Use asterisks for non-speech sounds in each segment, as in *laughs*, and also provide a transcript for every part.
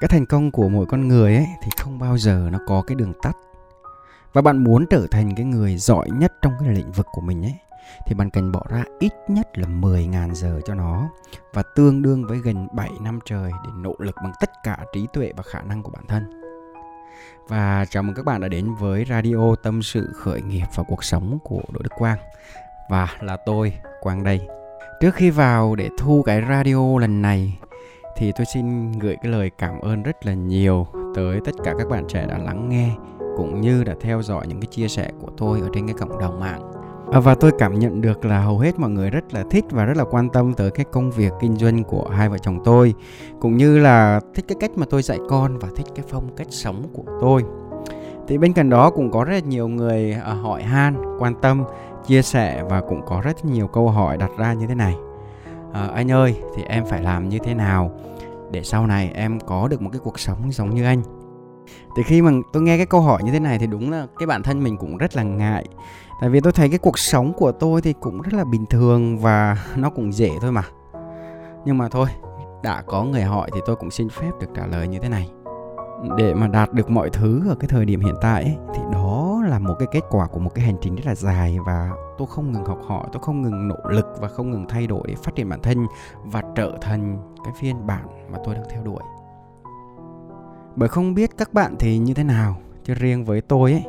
cái thành công của mỗi con người ấy thì không bao giờ nó có cái đường tắt và bạn muốn trở thành cái người giỏi nhất trong cái lĩnh vực của mình ấy thì bạn cần bỏ ra ít nhất là 10.000 giờ cho nó và tương đương với gần 7 năm trời để nỗ lực bằng tất cả trí tuệ và khả năng của bản thân. Và chào mừng các bạn đã đến với Radio Tâm sự khởi nghiệp và cuộc sống của Đỗ Đức Quang. Và là tôi, Quang đây. Trước khi vào để thu cái radio lần này thì tôi xin gửi cái lời cảm ơn rất là nhiều tới tất cả các bạn trẻ đã lắng nghe cũng như đã theo dõi những cái chia sẻ của tôi ở trên cái cộng đồng mạng. À, và tôi cảm nhận được là hầu hết mọi người rất là thích và rất là quan tâm tới cái công việc kinh doanh của hai vợ chồng tôi cũng như là thích cái cách mà tôi dạy con và thích cái phong cách sống của tôi. Thì bên cạnh đó cũng có rất là nhiều người à, hỏi han quan tâm chia sẻ và cũng có rất nhiều câu hỏi đặt ra như thế này à, anh ơi thì em phải làm như thế nào để sau này em có được một cái cuộc sống giống như anh? Thì khi mà tôi nghe cái câu hỏi như thế này thì đúng là cái bản thân mình cũng rất là ngại. Tại vì tôi thấy cái cuộc sống của tôi thì cũng rất là bình thường và *laughs* nó cũng dễ thôi mà. Nhưng mà thôi đã có người hỏi thì tôi cũng xin phép được trả lời như thế này. Để mà đạt được mọi thứ ở cái thời điểm hiện tại ấy, thì đó là một cái kết quả của một cái hành trình rất là dài và tôi không ngừng học hỏi, tôi không ngừng nỗ lực và không ngừng thay đổi để phát triển bản thân và trở thành cái phiên bản mà tôi đang theo đuổi. Bởi không biết các bạn thì như thế nào, chứ riêng với tôi ấy,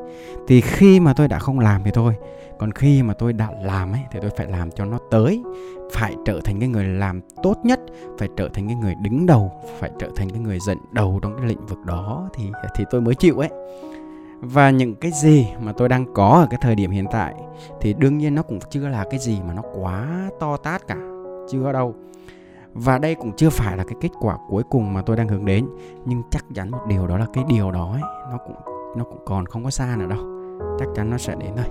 thì khi mà tôi đã không làm thì thôi, còn khi mà tôi đã làm ấy, thì tôi phải làm cho nó tới, phải trở thành cái người làm tốt nhất, phải trở thành cái người đứng đầu, phải trở thành cái người dẫn đầu trong cái lĩnh vực đó thì thì tôi mới chịu ấy và những cái gì mà tôi đang có ở cái thời điểm hiện tại thì đương nhiên nó cũng chưa là cái gì mà nó quá to tát cả chưa đâu. Và đây cũng chưa phải là cái kết quả cuối cùng mà tôi đang hướng đến nhưng chắc chắn một điều đó là cái điều đó ấy, nó cũng nó cũng còn không có xa nữa đâu. Chắc chắn nó sẽ đến thôi.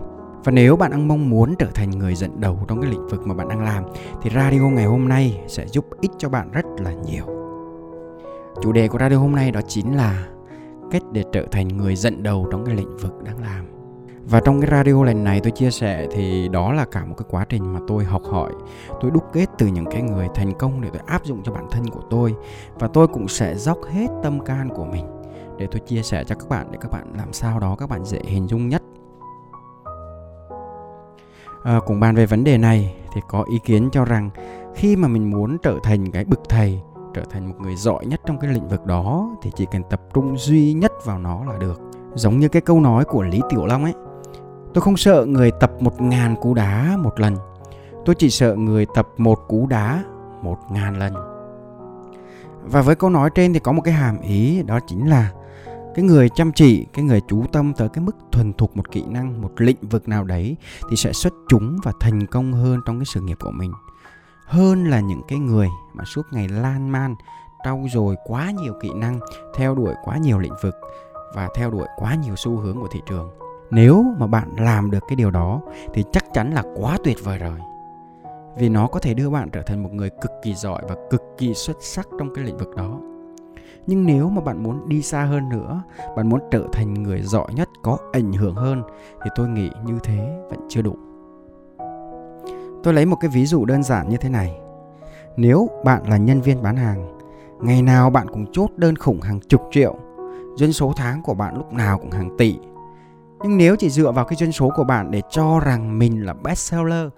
Và nếu bạn đang mong muốn trở thành người dẫn đầu trong cái lĩnh vực mà bạn đang làm thì radio ngày hôm nay sẽ giúp ích cho bạn rất là nhiều. Chủ đề của radio hôm nay đó chính là cách để trở thành người dẫn đầu trong cái lĩnh vực đang làm. Và trong cái radio lần này tôi chia sẻ thì đó là cả một cái quá trình mà tôi học hỏi tôi đúc kết từ những cái người thành công để tôi áp dụng cho bản thân của tôi. Và tôi cũng sẽ dốc hết tâm can của mình để tôi chia sẻ cho các bạn để các bạn làm sao đó các bạn dễ hình dung nhất. À, cùng bàn về vấn đề này thì có ý kiến cho rằng khi mà mình muốn trở thành cái bậc thầy trở thành một người giỏi nhất trong cái lĩnh vực đó, thì chỉ cần tập trung duy nhất vào nó là được. Giống như cái câu nói của lý tiểu long ấy, tôi không sợ người tập một ngàn cú đá một lần. Tôi chỉ sợ người tập một cú đá một ngàn lần. Và với câu nói trên thì có một cái hàm ý, đó chính là cái người chăm chỉ, cái người chú tâm tới cái mức thuần thục một kỹ năng, một lĩnh vực nào đấy thì sẽ xuất chúng và thành công hơn trong cái sự nghiệp của mình hơn là những cái người mà suốt ngày lan man, trau dồi quá nhiều kỹ năng, theo đuổi quá nhiều lĩnh vực và theo đuổi quá nhiều xu hướng của thị trường. Nếu mà bạn làm được cái điều đó thì chắc chắn là quá tuyệt vời rồi. Vì nó có thể đưa bạn trở thành một người cực kỳ giỏi và cực kỳ xuất sắc trong cái lĩnh vực đó. Nhưng nếu mà bạn muốn đi xa hơn nữa, bạn muốn trở thành người giỏi nhất có ảnh hưởng hơn, thì tôi nghĩ như thế vẫn chưa đủ tôi lấy một cái ví dụ đơn giản như thế này. Nếu bạn là nhân viên bán hàng, ngày nào bạn cũng chốt đơn khủng hàng chục triệu, doanh số tháng của bạn lúc nào cũng hàng tỷ. Nhưng nếu chỉ dựa vào cái doanh số của bạn để cho rằng mình là best seller,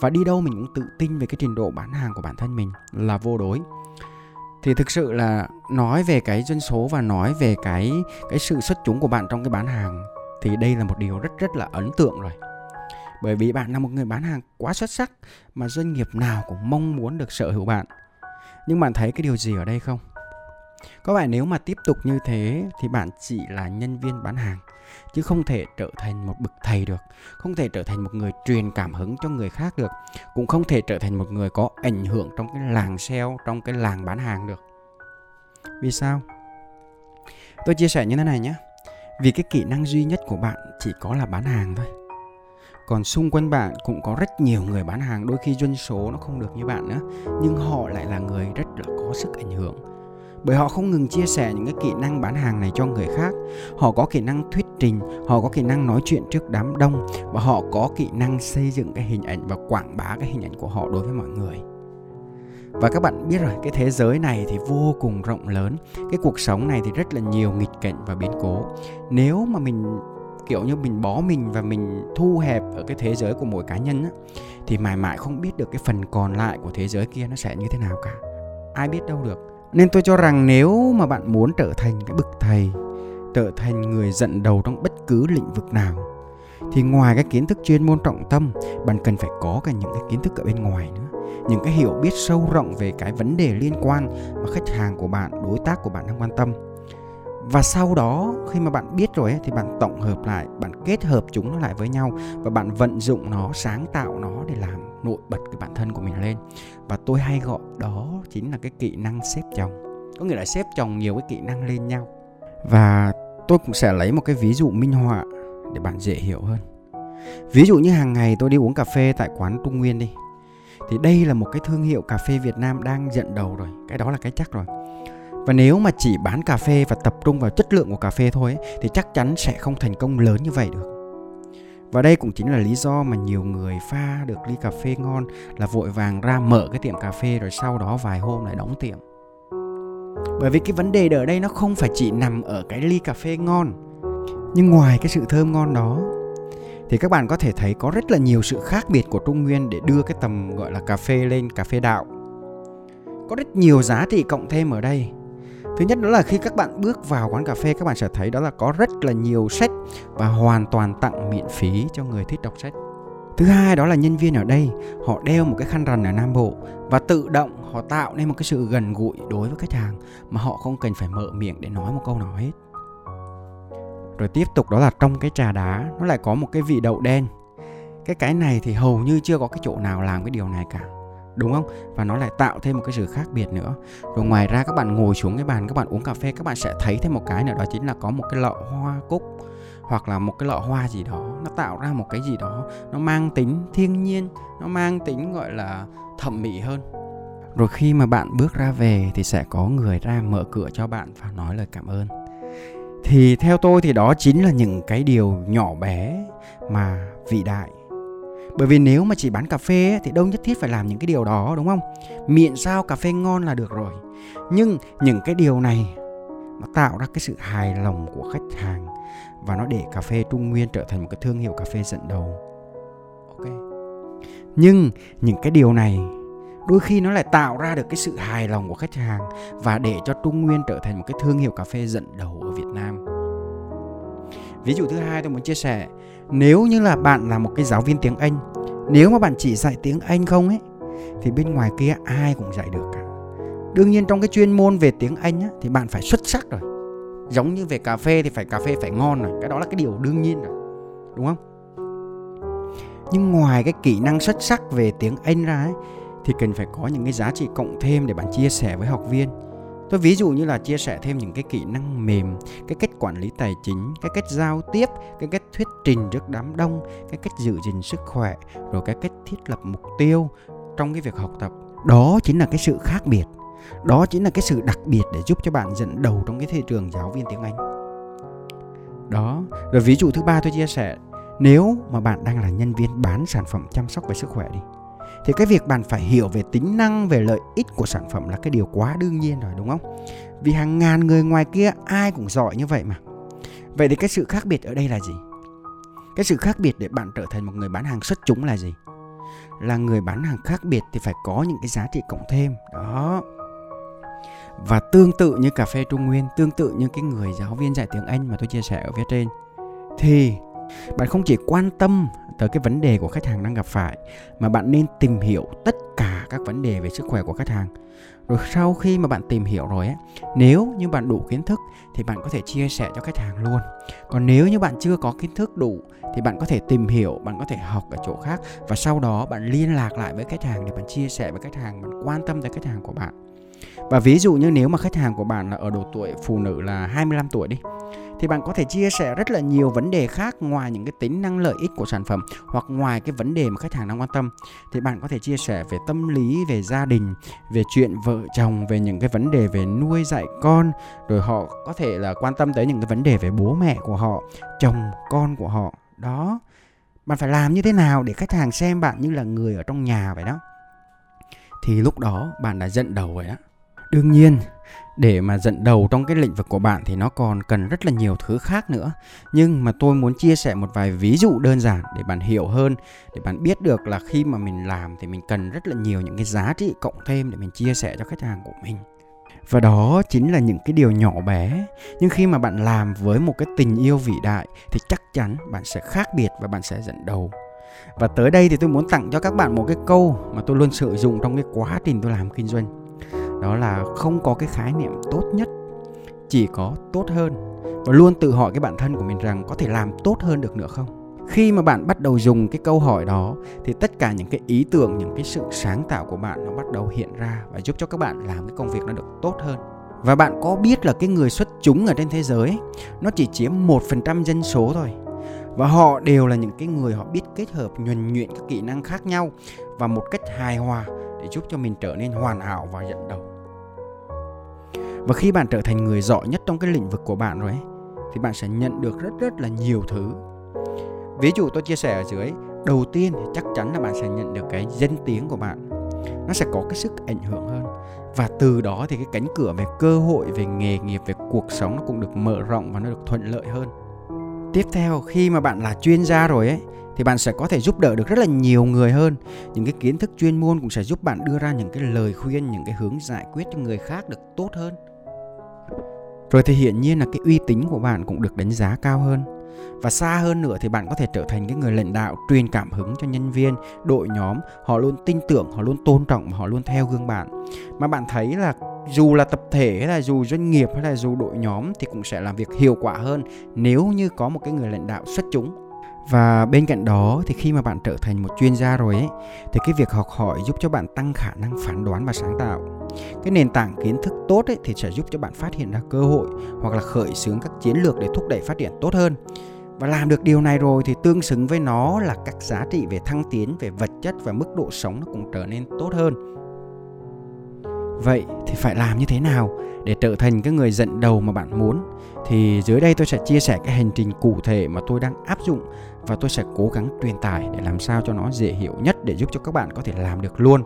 và đi đâu mình cũng tự tin về cái trình độ bán hàng của bản thân mình là vô đối. Thì thực sự là nói về cái doanh số và nói về cái cái sự xuất chúng của bạn trong cái bán hàng thì đây là một điều rất rất là ấn tượng rồi bởi vì bạn là một người bán hàng quá xuất sắc mà doanh nghiệp nào cũng mong muốn được sở hữu bạn. Nhưng bạn thấy cái điều gì ở đây không? Có phải nếu mà tiếp tục như thế thì bạn chỉ là nhân viên bán hàng, chứ không thể trở thành một bậc thầy được, không thể trở thành một người truyền cảm hứng cho người khác được, cũng không thể trở thành một người có ảnh hưởng trong cái làng sale, trong cái làng bán hàng được. Vì sao? Tôi chia sẻ như thế này nhé. Vì cái kỹ năng duy nhất của bạn chỉ có là bán hàng thôi còn xung quanh bạn cũng có rất nhiều người bán hàng, đôi khi doanh số nó không được như bạn nữa. Nhưng họ lại là người rất là có sức ảnh hưởng. Bởi họ không ngừng chia sẻ những cái kỹ năng bán hàng này cho người khác. Họ có kỹ năng thuyết trình, họ có kỹ năng nói chuyện trước đám đông và họ có kỹ năng xây dựng cái hình ảnh và quảng bá cái hình ảnh của họ đối với mọi người. Và các bạn biết rồi, cái thế giới này thì vô cùng rộng lớn. Cái cuộc sống này thì rất là nhiều nghịch cảnh và biến cố. Nếu mà mình kiểu như mình bó mình và mình thu hẹp ở cái thế giới của mỗi cá nhân á, thì mãi mãi không biết được cái phần còn lại của thế giới kia nó sẽ như thế nào cả. Ai biết đâu được. Nên tôi cho rằng nếu mà bạn muốn trở thành cái bậc thầy trở thành người dẫn đầu trong bất cứ lĩnh vực nào thì ngoài cái kiến thức chuyên môn trọng tâm bạn cần phải có cả những cái kiến thức ở bên ngoài nữa. Những cái hiểu biết sâu rộng về cái vấn đề liên quan mà khách hàng của bạn đối tác của bạn đang quan tâm và sau đó khi mà bạn biết rồi ấy, thì bạn tổng hợp lại bạn kết hợp chúng nó lại với nhau và bạn vận dụng nó sáng tạo nó để làm nổi bật cái bản thân của mình lên. Và tôi hay gọi đó chính là cái kỹ năng xếp chồng. Có nghĩa là xếp chồng nhiều cái kỹ năng lên nhau. Và tôi cũng sẽ lấy một cái ví dụ minh họa để bạn dễ hiểu hơn. Ví dụ như hàng ngày tôi đi uống cà phê tại quán trung nguyên đi thì đây là một cái thương hiệu cà phê việt nam đang dẫn đầu rồi. Cái đó là cái chắc rồi và nếu mà chỉ bán cà phê và tập trung vào chất lượng của cà phê thôi ấy, thì chắc chắn sẽ không thành công lớn như vậy được và đây cũng chính là lý do mà nhiều người pha được ly cà phê ngon là vội vàng ra mở cái tiệm cà phê rồi sau đó vài hôm lại đóng tiệm bởi vì cái vấn đề ở đây nó không phải chỉ nằm ở cái ly cà phê ngon nhưng ngoài cái sự thơm ngon đó thì các bạn có thể thấy có rất là nhiều sự khác biệt của Trung Nguyên để đưa cái tầm gọi là cà phê lên cà phê đạo. Có rất nhiều giá trị cộng thêm ở đây. Thứ nhất đó là khi các bạn bước vào quán cà phê, các bạn sẽ thấy đó là có rất là nhiều sách và hoàn toàn tặng miễn phí cho người thích đọc sách. Thứ hai đó là nhân viên ở đây, họ đeo một cái khăn rằn ở Nam Bộ và tự động họ tạo nên một cái sự gần gũi đối với khách hàng mà họ không cần phải mở miệng để nói một câu nào hết. Rồi tiếp tục đó là trong cái trà đá, nó lại có một cái vị đậu đen. Cái cái này thì hầu như chưa có cái chỗ nào làm cái điều này cả. Đúng không? Và nó lại tạo thêm một cái sự khác biệt nữa. Rồi ngoài ra các bạn ngồi xuống cái bàn, các bạn uống cà phê, các bạn sẽ thấy thêm một cái nữa, đó chính là có một cái lọ hoa cúc hoặc là một cái lọ hoa gì đó nó tạo ra một cái gì đó, nó mang tính thiên nhiên, nó mang tính gọi là thẩm mỹ hơn rồi khi mà bạn bước ra về thì sẽ có người ra mở cửa cho bạn và nói lời cảm ơn thì theo tôi thì đó chính là những cái điều nhỏ bé mà vĩ đại bởi vì nếu mà chỉ bán cà phê ấy, thì đâu nhất thiết phải làm những cái điều đó đúng không miệng sao cà phê ngon là được rồi nhưng những cái điều này nó tạo ra cái sự hài lòng của khách hàng và nó để cà phê Trung Nguyên trở thành một cái thương hiệu cà phê dẫn đầu. Ok. Nhưng những cái điều này đôi khi nó lại tạo ra được cái sự hài lòng của khách hàng và để cho Trung Nguyên trở thành một cái thương hiệu cà phê dẫn đầu ở Việt Nam. Ví dụ thứ hai tôi muốn chia sẻ, nếu như là bạn là một cái giáo viên tiếng Anh, nếu mà bạn chỉ dạy tiếng Anh không ấy thì bên ngoài kia ai cũng dạy được cả. Đương nhiên trong cái chuyên môn về tiếng Anh á, thì bạn phải xuất sắc rồi. Giống như về cà phê thì phải cà phê phải ngon rồi cái đó là cái điều đương nhiên rồi đúng không? Nhưng ngoài cái kỹ năng xuất sắc về tiếng anh ra ấy, thì cần phải có những cái giá trị cộng thêm để bạn chia sẻ với học viên tôi ví dụ như là chia sẻ thêm những cái kỹ năng mềm cái cách quản lý tài chính cái cách giao tiếp cái cách thuyết trình trước đám đông cái cách giữ gìn sức khỏe rồi cái cách thiết lập mục tiêu trong cái việc học tập. Đó chính là cái sự khác biệt. Đó chính là cái sự đặc biệt để giúp cho bạn dẫn đầu trong cái thị trường giáo viên tiếng Anh. Đó, rồi ví dụ thứ ba tôi chia sẻ, nếu mà bạn đang là nhân viên bán sản phẩm chăm sóc về sức khỏe đi thì cái việc bạn phải hiểu về tính năng về lợi ích của sản phẩm là cái điều quá đương nhiên rồi đúng không? Vì hàng ngàn người ngoài kia ai cũng giỏi như vậy mà. Vậy thì cái sự khác biệt ở đây là gì? Cái sự khác biệt để bạn trở thành một người bán hàng xuất chúng là gì? Là người bán hàng khác biệt thì phải có những cái giá trị cộng thêm. Đó. Và tương tự như cà phê Trung Nguyên, tương tự như cái người giáo viên dạy tiếng Anh mà tôi chia sẻ ở phía trên thì bạn không chỉ quan tâm tới cái vấn đề của khách hàng đang gặp phải mà bạn nên tìm hiểu tất cả các vấn đề về sức khỏe của khách hàng. Rồi sau khi mà bạn tìm hiểu rồi á, nếu như bạn đủ kiến thức thì bạn có thể chia sẻ cho khách hàng luôn. Còn nếu như bạn chưa có kiến thức đủ thì bạn có thể tìm hiểu, bạn có thể học ở chỗ khác và sau đó bạn liên lạc lại với khách hàng để bạn chia sẻ với khách hàng, bạn quan tâm tới khách hàng của bạn. Và ví dụ như nếu mà khách hàng của bạn là ở độ tuổi phụ nữ là 25 tuổi đi thì bạn có thể chia sẻ rất là nhiều vấn đề khác ngoài những cái tính năng lợi ích của sản phẩm hoặc ngoài cái vấn đề mà khách hàng đang quan tâm. Thì bạn có thể chia sẻ về tâm lý, về gia đình, về chuyện vợ chồng, về những cái vấn đề về nuôi dạy con, rồi họ có thể là quan tâm tới những cái vấn đề về bố mẹ của họ, chồng con của họ. Đó. Bạn phải làm như thế nào để khách hàng xem bạn như là người ở trong nhà vậy đó? Thì lúc đó bạn đã dẫn đầu rồi á. Đương nhiên để mà dẫn đầu trong cái lĩnh vực của bạn thì nó còn cần rất là nhiều thứ khác nữa. Nhưng mà tôi muốn chia sẻ một vài ví dụ đơn giản để bạn hiểu hơn, để bạn biết được là khi mà mình làm thì mình cần rất là nhiều những cái giá trị cộng thêm để mình chia sẻ cho khách hàng của mình. Và đó chính là những cái điều nhỏ bé. Nhưng khi mà bạn làm với một cái tình yêu vĩ đại thì chắc chắn bạn sẽ khác biệt và bạn sẽ dẫn đầu. Và tới đây thì tôi muốn tặng cho các bạn một cái câu mà tôi luôn sử dụng trong cái quá trình tôi làm kinh doanh đó là không có cái khái niệm tốt nhất, chỉ có tốt hơn. Và luôn tự hỏi cái bản thân của mình rằng có thể làm tốt hơn được nữa không? Khi mà bạn bắt đầu dùng cái câu hỏi đó, thì tất cả những cái ý tưởng, những cái sự sáng tạo của bạn nó bắt đầu hiện ra và giúp cho các bạn làm cái công việc nó được tốt hơn. Và bạn có biết là cái người xuất chúng ở trên thế giới nó chỉ chiếm một phần trăm dân số thôi. Và họ đều là những cái người họ biết kết hợp, nhuần nhuyễn các kỹ năng khác nhau và một cách hài hòa để giúp cho mình trở nên hoàn hảo và dẫn đầu và khi bạn trở thành người giỏi nhất trong cái lĩnh vực của bạn rồi ấy, thì bạn sẽ nhận được rất rất là nhiều thứ. Ví dụ tôi chia sẻ ở dưới đầu tiên thì chắc chắn là bạn sẽ nhận được cái danh tiếng của bạn. Nó sẽ có cái sức ảnh hưởng hơn. Và từ đó thì cái cánh cửa về cơ hội về nghề nghiệp về cuộc sống nó cũng được mở rộng và nó được thuận lợi hơn. Tiếp theo khi mà bạn là chuyên gia rồi ấy thì bạn sẽ có thể giúp đỡ được rất là nhiều người hơn. Những cái kiến thức chuyên môn cũng sẽ giúp bạn đưa ra những cái lời khuyên những cái hướng giải quyết cho người khác được tốt hơn rồi thì hiển nhiên là cái uy tín của bạn cũng được đánh giá cao hơn. Và xa hơn nữa thì bạn có thể trở thành cái người lãnh đạo, truyền cảm hứng cho nhân viên, đội nhóm. Họ luôn tin tưởng, họ luôn tôn trọng và họ luôn theo gương bạn. Mà bạn thấy là dù là tập thể hay là dù doanh nghiệp hay là dù đội nhóm thì cũng sẽ làm việc hiệu quả hơn nếu như có một cái người lãnh đạo xuất chúng và bên cạnh đó thì khi mà bạn trở thành một chuyên gia rồi ấy, thì cái việc học hỏi giúp cho bạn tăng khả năng phán đoán và sáng tạo. Cái nền tảng kiến thức tốt ấy thì sẽ giúp cho bạn phát hiện ra cơ hội hoặc là khởi xướng các chiến lược để thúc đẩy phát triển tốt hơn. Và làm được điều này rồi thì tương xứng với nó là các giá trị về thăng tiến, về vật chất và mức độ sống nó cũng trở nên tốt hơn. Vậy thì phải làm như thế nào để trở thành cái người dẫn đầu mà bạn muốn? Thì dưới đây tôi sẽ chia sẻ cái hành trình cụ thể mà tôi đang áp dụng và tôi sẽ cố gắng truyền tải để làm sao cho nó dễ hiểu nhất để giúp cho các bạn có thể làm được luôn.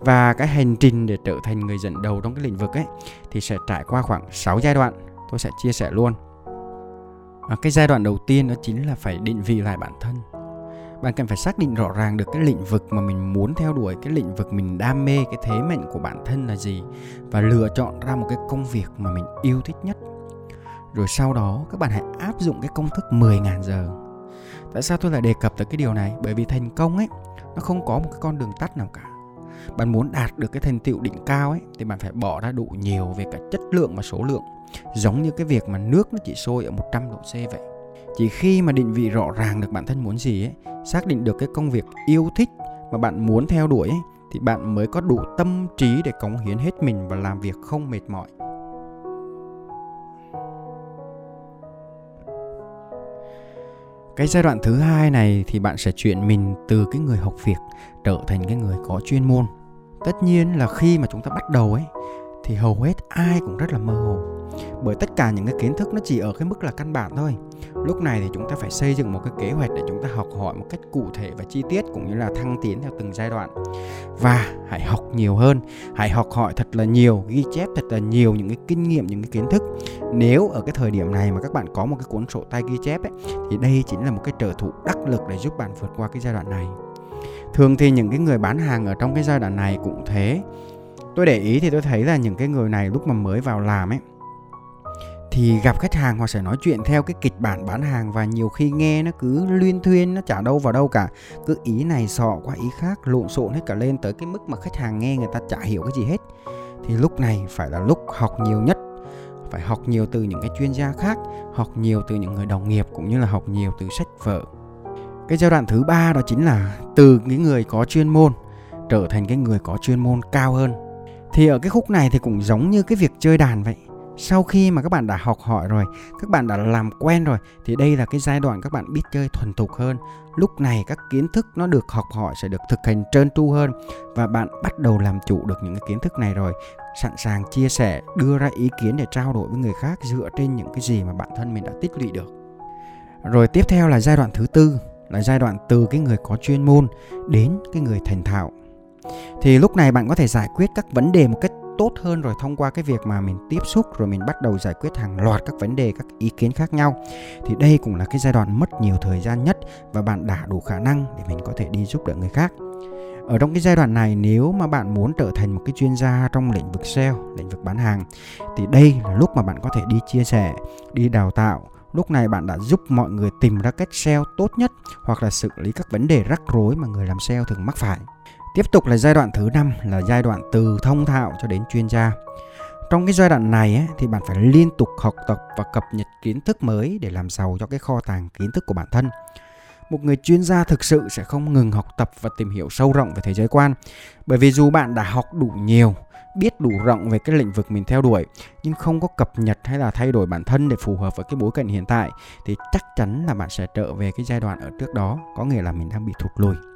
Và cái hành trình để trở thành người dẫn đầu trong cái lĩnh vực ấy thì sẽ trải qua khoảng 6 giai đoạn. Tôi sẽ chia sẻ luôn. À, cái giai đoạn đầu tiên đó chính là phải định vị lại bản thân. Bạn cần phải xác định rõ ràng được cái lĩnh vực mà mình muốn theo đuổi cái lĩnh vực mình đam mê cái thế mạnh của bản thân là gì và lựa chọn ra một cái công việc mà mình yêu thích nhất. Rồi sau đó các bạn hãy áp dụng cái công thức 10.000 giờ tại sao tôi lại đề cập tới cái điều này? Bởi vì thành công ấy nó không có một cái con đường tắt nào cả. Bạn muốn đạt được cái thành tựu đỉnh cao ấy thì bạn phải bỏ ra đủ nhiều về cả chất lượng và số lượng. Giống như cái việc mà nước nó chỉ sôi ở 100 độ C vậy. Chỉ khi mà định vị rõ ràng được bản thân muốn gì ấy xác định được cái công việc yêu thích mà bạn muốn theo đuổi ấy, thì bạn mới có đủ tâm trí để cống hiến hết mình và làm việc không mệt mỏi. Cái giai đoạn thứ hai này thì bạn sẽ chuyển mình từ cái người học việc trở thành cái người có chuyên môn. Tất nhiên là khi mà chúng ta bắt đầu ấy thì hầu hết ai cũng rất là mơ hồ. Bởi tất cả những cái kiến thức nó chỉ ở cái mức là căn bản thôi. Lúc này thì chúng ta phải xây dựng một cái kế hoạch để chúng ta học hỏi một cách cụ thể và chi tiết cũng như là thăng tiến theo từng giai đoạn. Và hãy học nhiều hơn hãy học hỏi thật là nhiều ghi chép thật là nhiều những cái kinh nghiệm những cái kiến thức. Nếu ở cái thời điểm này mà các bạn có một cái cuốn sổ tay ghi chép ấy, thì đây chính là một cái trợ thủ đắc lực để giúp bạn vượt qua cái giai đoạn này. Thường thì những cái người bán hàng ở trong cái giai đoạn này cũng thế tôi để ý thì tôi thấy là những cái người này lúc mà mới vào làm ấy, thì gặp khách hàng họ sẽ nói chuyện theo cái kịch bản bán hàng và nhiều khi nghe nó cứ luyên thuyên, nó chả đâu vào đâu cả. Cứ ý này sọ qua ý khác, lộn xộn hết cả lên tới cái mức mà khách hàng nghe người ta chả hiểu cái gì hết. Thì lúc này phải là lúc học nhiều nhất, phải học nhiều từ những cái chuyên gia khác, học nhiều từ những người đồng nghiệp cũng như là học nhiều từ sách vở. Cái giai đoạn thứ ba đó chính là từ những người có chuyên môn trở thành cái người có chuyên môn cao hơn thì ở cái khúc này thì cũng giống như cái việc chơi đàn vậy. Sau khi mà các bạn đã học hỏi rồi, các bạn đã làm quen rồi, thì đây là cái giai đoạn các bạn biết chơi thuần thục hơn. Lúc này các kiến thức nó được học hỏi sẽ được thực hành trơn tru hơn và bạn bắt đầu làm chủ được những cái kiến thức này rồi. Sẵn sàng chia sẻ, đưa ra ý kiến để trao đổi với người khác dựa trên những cái gì mà bản thân mình đã tích lũy được. Rồi tiếp theo là giai đoạn thứ tư, là giai đoạn từ cái người có chuyên môn đến cái người thành thạo thì lúc này bạn có thể giải quyết các vấn đề một cách tốt hơn rồi thông qua cái việc mà mình tiếp xúc, rồi mình bắt đầu giải quyết hàng loạt các vấn đề, các ý kiến khác nhau. Thì đây cũng là cái giai đoạn mất nhiều thời gian nhất và bạn đã đủ khả năng để mình có thể đi giúp đỡ người khác. Ở trong cái giai đoạn này, nếu mà bạn muốn trở thành một cái chuyên gia trong lĩnh vực sale, lĩnh vực bán hàng, thì đây là lúc mà bạn có thể đi chia sẻ, đi đào tạo. Lúc này bạn đã giúp mọi người tìm ra cách sale tốt nhất hoặc là xử lý các vấn đề rắc rối mà người làm sale thường mắc phải tiếp tục là giai đoạn thứ năm là giai đoạn từ thông thạo cho đến chuyên gia. Trong cái giai đoạn này ấy, thì bạn phải liên tục học tập và cập nhật kiến thức mới để làm giàu cho cái kho tàng kiến thức của bản thân. Một người chuyên gia thực sự sẽ không ngừng học tập và tìm hiểu sâu rộng về thế giới quan. Bởi vì dù bạn đã học đủ nhiều biết đủ rộng về cái lĩnh vực mình theo đuổi nhưng không có cập nhật hay là thay đổi bản thân để phù hợp với cái bối cảnh hiện tại thì chắc chắn là bạn sẽ trở về cái giai đoạn ở trước đó có nghĩa là mình đang bị thụt lùi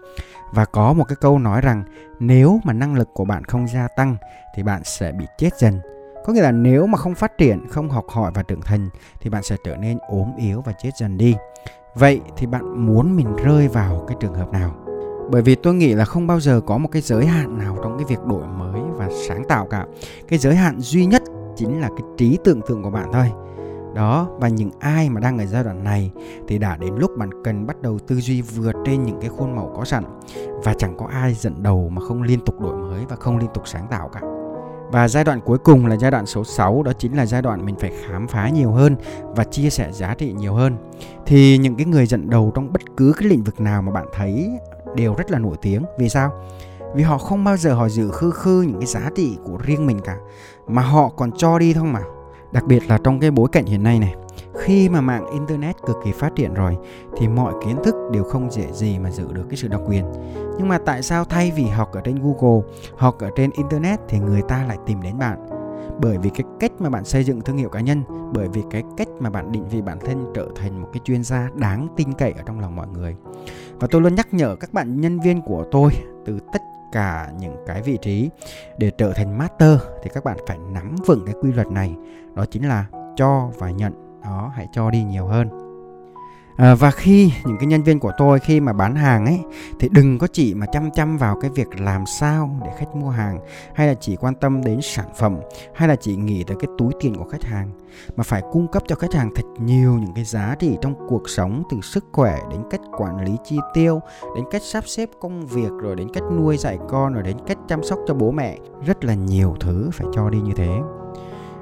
và có một cái câu nói rằng, nếu mà năng lực của bạn không gia tăng, thì bạn sẽ bị chết dần. Có nghĩa là nếu mà không phát triển, không học hỏi và trưởng thành, thì bạn sẽ trở nên ốm yếu và chết dần đi. Vậy thì bạn muốn mình rơi vào cái trường hợp nào? Bởi vì tôi nghĩ là không bao giờ có một cái giới hạn nào trong cái việc đổi mới và sáng tạo cả. Cái giới hạn duy nhất chính là cái trí tưởng tượng của bạn thôi đó và những ai mà đang ở giai đoạn này thì đã đến lúc bạn cần bắt đầu tư duy vượt trên những cái khuôn mẫu có sẵn và chẳng có ai dẫn đầu mà không liên tục đổi mới và không liên tục sáng tạo cả và giai đoạn cuối cùng là giai đoạn số 6 đó chính là giai đoạn mình phải khám phá nhiều hơn và chia sẻ giá trị nhiều hơn. Thì những cái người dẫn đầu trong bất cứ cái lĩnh vực nào mà bạn thấy đều rất là nổi tiếng. Vì sao? Vì họ không bao giờ họ giữ khư khư những cái giá trị của riêng mình cả, mà họ còn cho đi thôi mà. Đặc biệt là trong cái bối cảnh hiện nay này, khi mà mạng internet cực kỳ phát triển rồi, thì mọi kiến thức đều không dễ gì mà giữ được cái sự độc quyền. Nhưng mà tại sao thay vì học ở trên google, học ở trên internet thì người ta lại tìm đến bạn? Bởi vì cái cách mà bạn xây dựng thương hiệu cá nhân, bởi vì cái cách mà bạn định vị bản thân trở thành một cái chuyên gia đáng tin cậy ở trong lòng mọi người. Và tôi luôn nhắc nhở các bạn nhân viên của tôi từ tất cả những cái vị trí. Để trở thành master thì các bạn phải nắm vững cái quy luật này. Đó chính là cho và nhận. Đó, hãy cho đi nhiều hơn à, và khi những cái nhân viên của tôi khi mà bán hàng ấy thì đừng có chỉ mà chăm chăm vào cái việc làm sao để khách mua hàng hay là chỉ quan tâm đến sản phẩm hay là chỉ nghĩ tới cái túi tiền của khách hàng mà phải cung cấp cho khách hàng thật nhiều những cái giá trị trong cuộc sống từ sức khỏe đến cách quản lý chi tiêu đến cách sắp xếp công việc rồi đến cách nuôi dạy con rồi đến cách chăm sóc cho bố mẹ. Rất là nhiều thứ phải cho đi như thế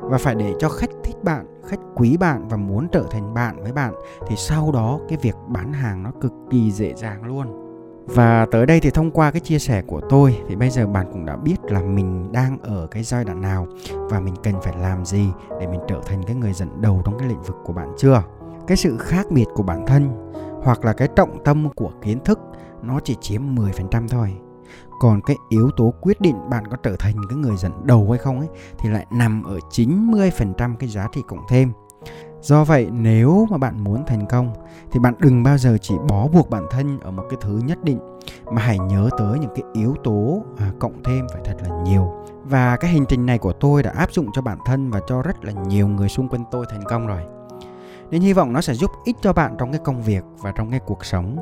và phải để cho khách thích bạn, khách quý bạn và muốn trở thành bạn với bạn, thì sau đó cái việc bán hàng nó cực kỳ dễ dàng luôn. Và tới đây thì thông qua cái chia sẻ của tôi, thì bây giờ bạn cũng đã biết là mình đang ở cái giai đoạn nào và mình cần phải làm gì để mình trở thành cái người dẫn đầu trong cái lĩnh vực của bạn chưa? Cái sự khác biệt của bản thân hoặc là cái trọng tâm của kiến thức, nó chỉ chiếm 10% thôi còn cái yếu tố quyết định bạn có trở thành cái người dẫn đầu hay không ấy thì lại nằm ở 90% cái giá trị cộng thêm Do vậy nếu mà bạn muốn thành công thì bạn đừng bao giờ chỉ bó buộc bản thân ở một cái thứ nhất định mà hãy nhớ tới những cái yếu tố à, cộng thêm phải thật là nhiều. Và cái hành trình này của tôi đã áp dụng cho bản thân và cho rất là nhiều người xung quanh tôi thành công rồi nên hy vọng nó sẽ giúp ích cho bạn trong cái công việc và trong cái cuộc sống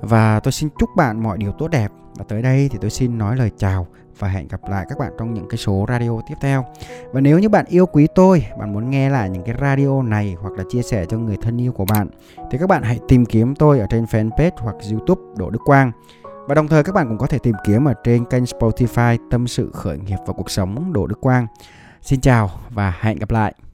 và tôi xin chúc bạn mọi điều tốt đẹp và tới đây thì tôi xin nói lời chào và hẹn gặp lại các bạn trong những cái số radio tiếp theo. Và nếu như bạn yêu quý tôi, bạn muốn nghe lại những cái radio này hoặc là chia sẻ cho người thân yêu của bạn thì các bạn hãy tìm kiếm tôi ở trên fanpage hoặc YouTube Đỗ Đức Quang. Và đồng thời các bạn cũng có thể tìm kiếm ở trên kênh Spotify Tâm sự khởi nghiệp và cuộc sống Đỗ Đức Quang. Xin chào và hẹn gặp lại.